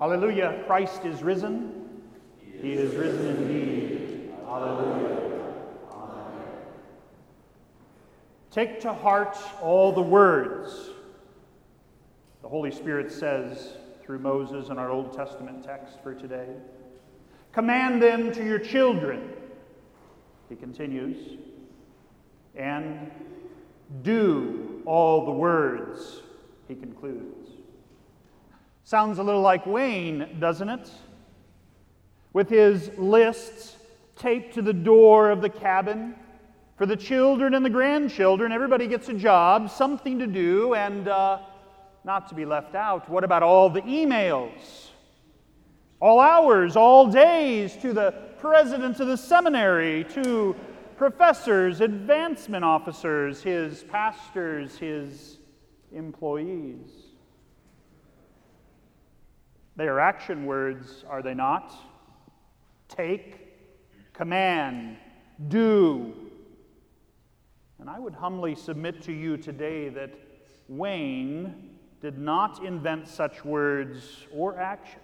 Alleluia, Christ is risen. He is risen indeed. Alleluia. Amen. Take to heart all the words the Holy Spirit says through Moses in our Old Testament text for today. Command them to your children, he continues, and do all the words, he concludes. Sounds a little like Wayne, doesn't it? With his lists taped to the door of the cabin. For the children and the grandchildren, everybody gets a job, something to do, and uh, not to be left out. What about all the emails? All hours, all days to the president of the seminary, to professors, advancement officers, his pastors, his employees. They are action words, are they not? Take, command, do. And I would humbly submit to you today that Wayne did not invent such words or actions,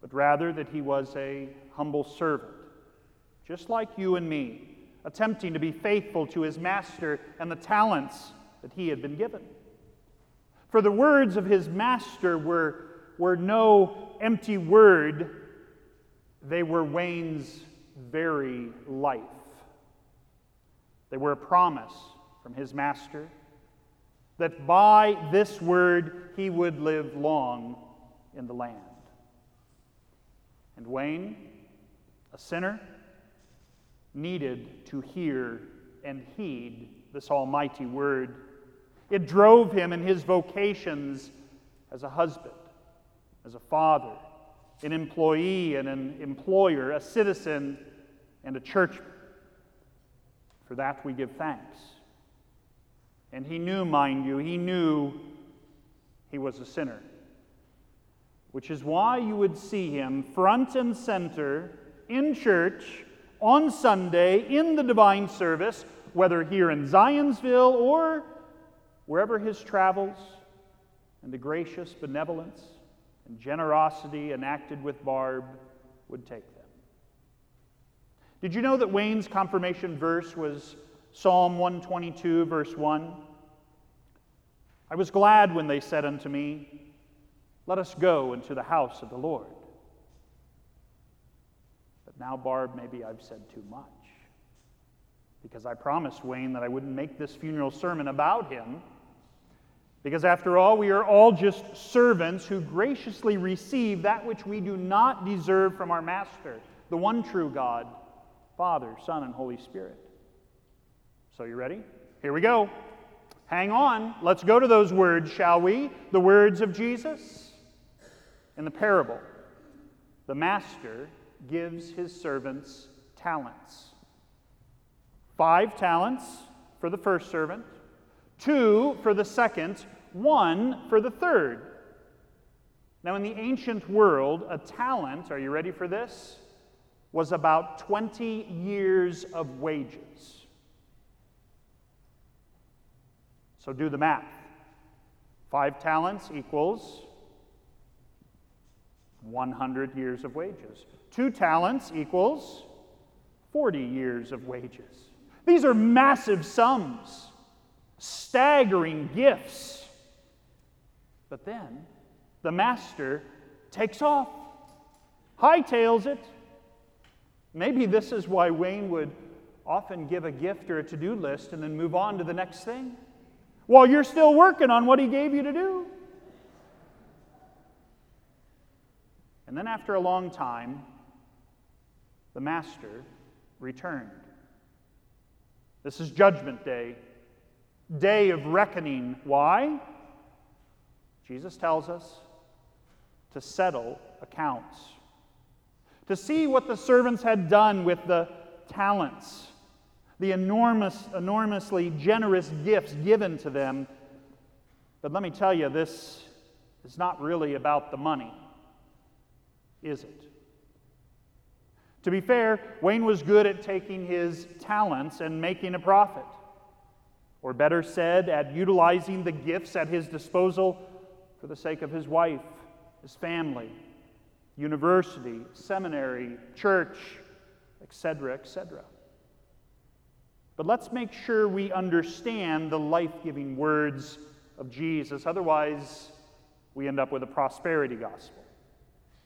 but rather that he was a humble servant, just like you and me, attempting to be faithful to his master and the talents that he had been given. For the words of his master were, were no empty word, they were Wayne's very life. They were a promise from his master that by this word he would live long in the land. And Wayne, a sinner, needed to hear and heed this almighty word. It drove him in his vocations as a husband, as a father, an employee and an employer, a citizen and a churchman. For that we give thanks. And he knew, mind you, he knew he was a sinner. Which is why you would see him front and center in church on Sunday in the divine service, whether here in Zionsville or wherever his travels, and the gracious benevolence and generosity enacted with Barb would take them. Did you know that Wayne's confirmation verse was Psalm 122, verse 1. I was glad when they said unto me, Let us go into the house of the Lord. But now, Barb, maybe I've said too much. Because I promised Wayne that I wouldn't make this funeral sermon about him. Because after all, we are all just servants who graciously receive that which we do not deserve from our Master, the one true God, Father, Son, and Holy Spirit. So, you ready? Here we go. Hang on. Let's go to those words, shall we? The words of Jesus. In the parable, the master gives his servants talents. Five talents for the first servant, two for the second, one for the third. Now, in the ancient world, a talent, are you ready for this? Was about 20 years of wages. So do the math. Five talents equals 100 years of wages. Two talents equals 40 years of wages. These are massive sums, staggering gifts. But then the master takes off, hightails it. Maybe this is why Wayne would often give a gift or a to do list and then move on to the next thing while you're still working on what He gave you to do. And then, after a long time, the Master returned. This is Judgment Day, day of reckoning. Why? Jesus tells us to settle accounts, to see what the servants had done with the talents the enormous, enormously generous gifts given to them. But let me tell you, this is not really about the money, is it? To be fair, Wayne was good at taking his talents and making a profit. Or better said, at utilizing the gifts at his disposal for the sake of his wife his family, university, seminary, church, etc., etc. But let's make sure we understand the life giving words of Jesus. Otherwise, we end up with a prosperity gospel.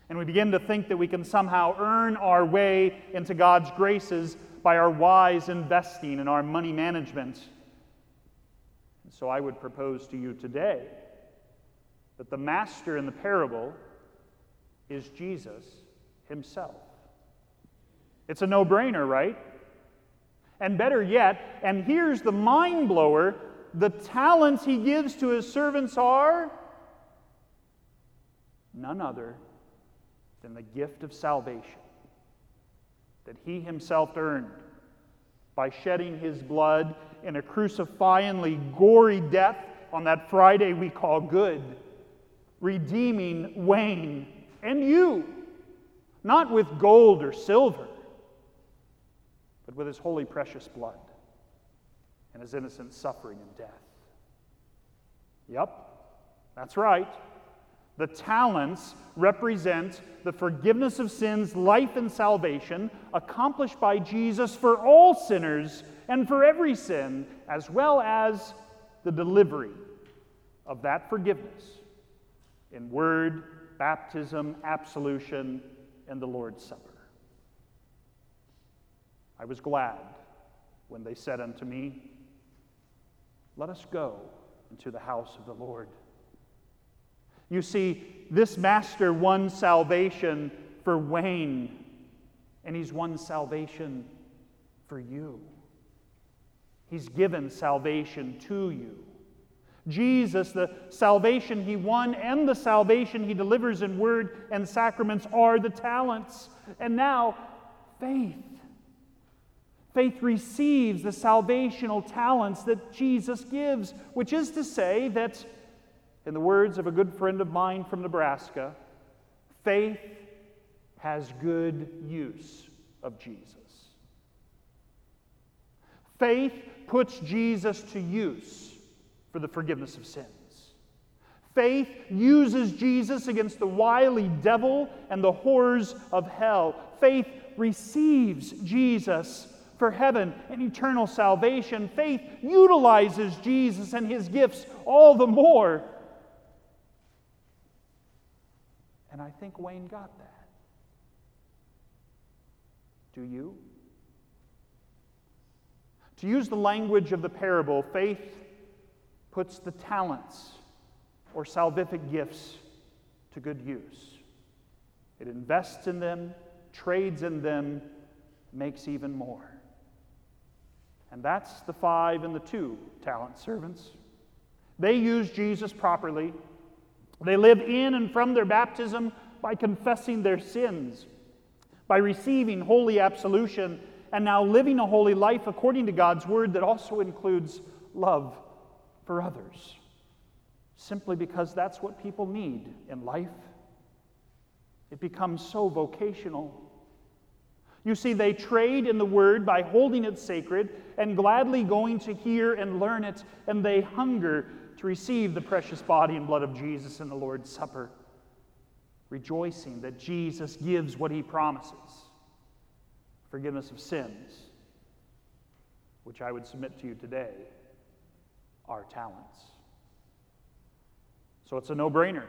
And we begin to think that we can somehow earn our way into God's graces by our wise investing and our money management. So I would propose to you today that the master in the parable is Jesus himself. It's a no brainer, right? And better yet, and here's the mind blower the talents he gives to his servants are none other than the gift of salvation that he himself earned by shedding his blood in a crucifyingly gory death on that Friday we call good, redeeming Wayne and you, not with gold or silver, but with his holy, precious blood and his innocent suffering and death. Yep, that's right. The talents represent the forgiveness of sins, life, and salvation accomplished by Jesus for all sinners and for every sin, as well as the delivery of that forgiveness in word, baptism, absolution, and the Lord's Supper. I was glad when they said unto me, Let us go into the house of the Lord. You see, this master won salvation for Wayne, and he's won salvation for you. He's given salvation to you. Jesus, the salvation he won and the salvation he delivers in word and sacraments are the talents. And now, faith. Faith receives the salvational talents that Jesus gives, which is to say that, in the words of a good friend of mine from Nebraska, faith has good use of Jesus. Faith puts Jesus to use for the forgiveness of sins. Faith uses Jesus against the wily devil and the horrors of hell. Faith receives Jesus for heaven and eternal salvation. Faith utilizes Jesus and his gifts all the more. And I think Wayne got that. Do you? To use the language of the parable, faith puts the talents or salvific gifts to good use. It invests in them, trades in them, makes even more. And that's the five and the two talent servants. They use Jesus properly. They live in and from their baptism by confessing their sins, by receiving holy absolution, and now living a holy life according to God's word that also includes love for others simply because that's what people need in life. It becomes so vocational. You see, they trade in the Word by holding it sacred and gladly going to hear and learn it, and they hunger to receive the precious body and blood of Jesus in the Lord's Supper, rejoicing that Jesus gives what He promises forgiveness of sins, which I would submit to you today our talents. So it's a no brainer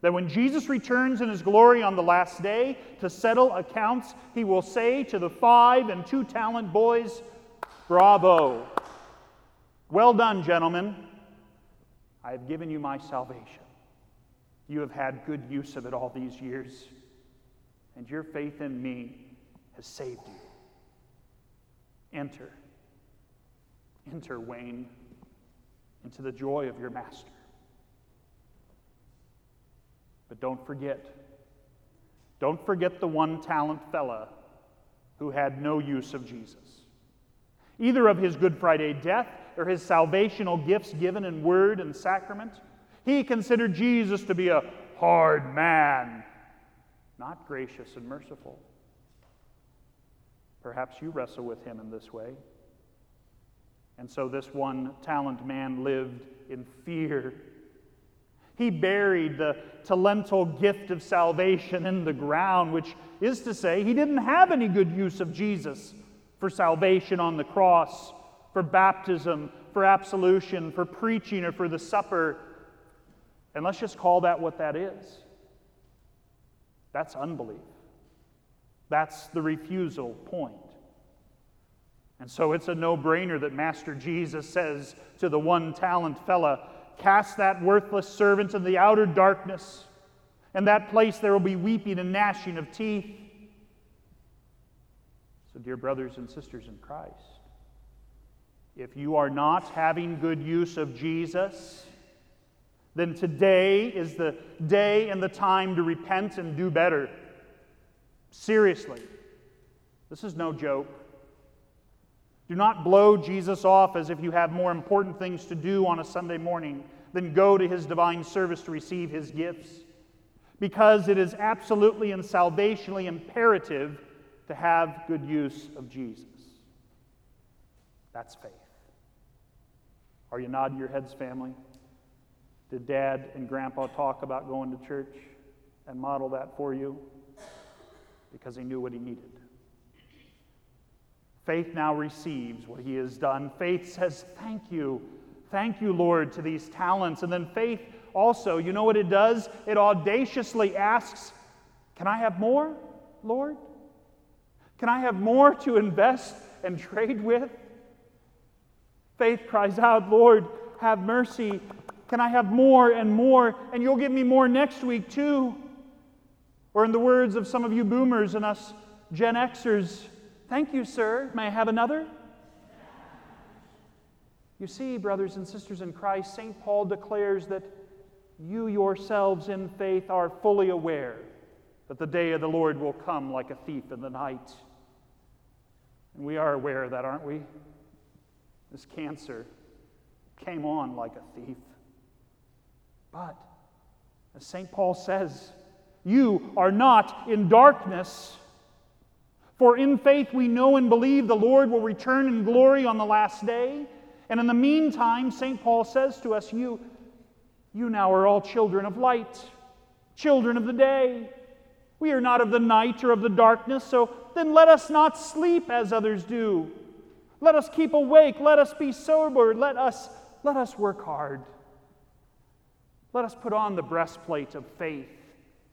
that when Jesus returns in his glory on the last day to settle accounts, he will say to the five and two talent boys, Bravo! Well done, gentlemen. I have given you my salvation. You have had good use of it all these years, and your faith in me has saved you. Enter. Enter, Wayne into the joy of your master. But don't forget, don't forget the one talent fella who had no use of Jesus. Either of his Good Friday death or his salvational gifts given in word and sacrament, he considered Jesus to be a hard man, not gracious and merciful. Perhaps you wrestle with him in this way. And so this one talent man lived in fear. He buried the talental gift of salvation in the ground, which is to say, he didn't have any good use of Jesus for salvation on the cross, for baptism, for absolution, for preaching, or for the supper. And let's just call that what that is. That's unbelief. That's the refusal point. And so it's a no brainer that Master Jesus says to the one talent fella, Cast that worthless servant into the outer darkness. and that place there will be weeping and gnashing of teeth. So, dear brothers and sisters in Christ, if you are not having good use of Jesus, then today is the day and the time to repent and do better. Seriously, this is no joke. Do not blow Jesus off as if you have more important things to do on a Sunday morning than go to his divine service to receive his gifts. Because it is absolutely and salvationally imperative to have good use of Jesus. That's faith. Are you nodding your heads, family? Did dad and grandpa talk about going to church and model that for you? Because he knew what he needed. Faith now receives what he has done. Faith says, Thank you. Thank you, Lord, to these talents. And then faith also, you know what it does? It audaciously asks, Can I have more, Lord? Can I have more to invest and trade with? Faith cries out, Lord, have mercy. Can I have more and more? And you'll give me more next week, too. Or, in the words of some of you boomers and us Gen Xers, Thank you, sir. May I have another? You see, brothers and sisters in Christ, St. Paul declares that you yourselves in faith are fully aware that the day of the Lord will come like a thief in the night. And we are aware of that, aren't we? This cancer came on like a thief. But, as St. Paul says, you are not in darkness for in faith we know and believe the Lord will return in glory on the last day. And in the meantime, St. Paul says to us, You, you now are all children of light, children of the day. We are not of the night or of the darkness, so then let us not sleep as others do. Let us keep awake, let us be sober, let us, let us work hard. Let us put on the breastplate of faith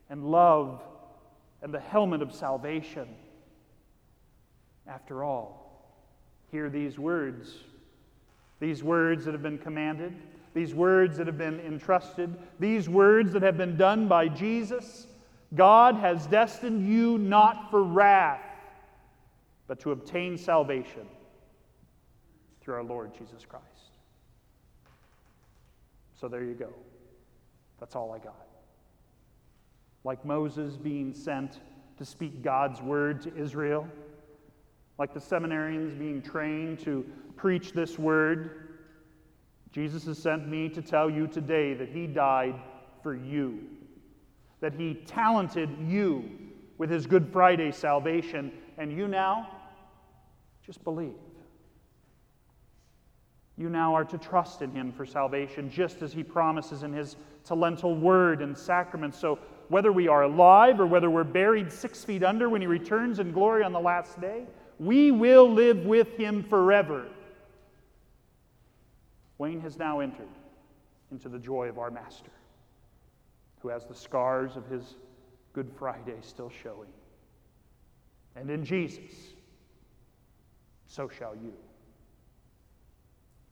and love and the helmet of salvation. After all, hear these words. These words that have been commanded, these words that have been entrusted, these words that have been done by Jesus. God has destined you not for wrath, but to obtain salvation through our Lord Jesus Christ. So there you go. That's all I got. Like Moses being sent to speak God's word to Israel like the seminarians being trained to preach this word, Jesus has sent me to tell you today that He died for you, that He talented you with His Good Friday salvation, and you now just believe. You now are to trust in Him for salvation, just as He promises in His talental word and sacrament. So, whether we are alive or whether we're buried six feet under when He returns in glory on the last day, we will live with him forever. Wayne has now entered into the joy of our Master, who has the scars of his Good Friday still showing. And in Jesus, so shall you.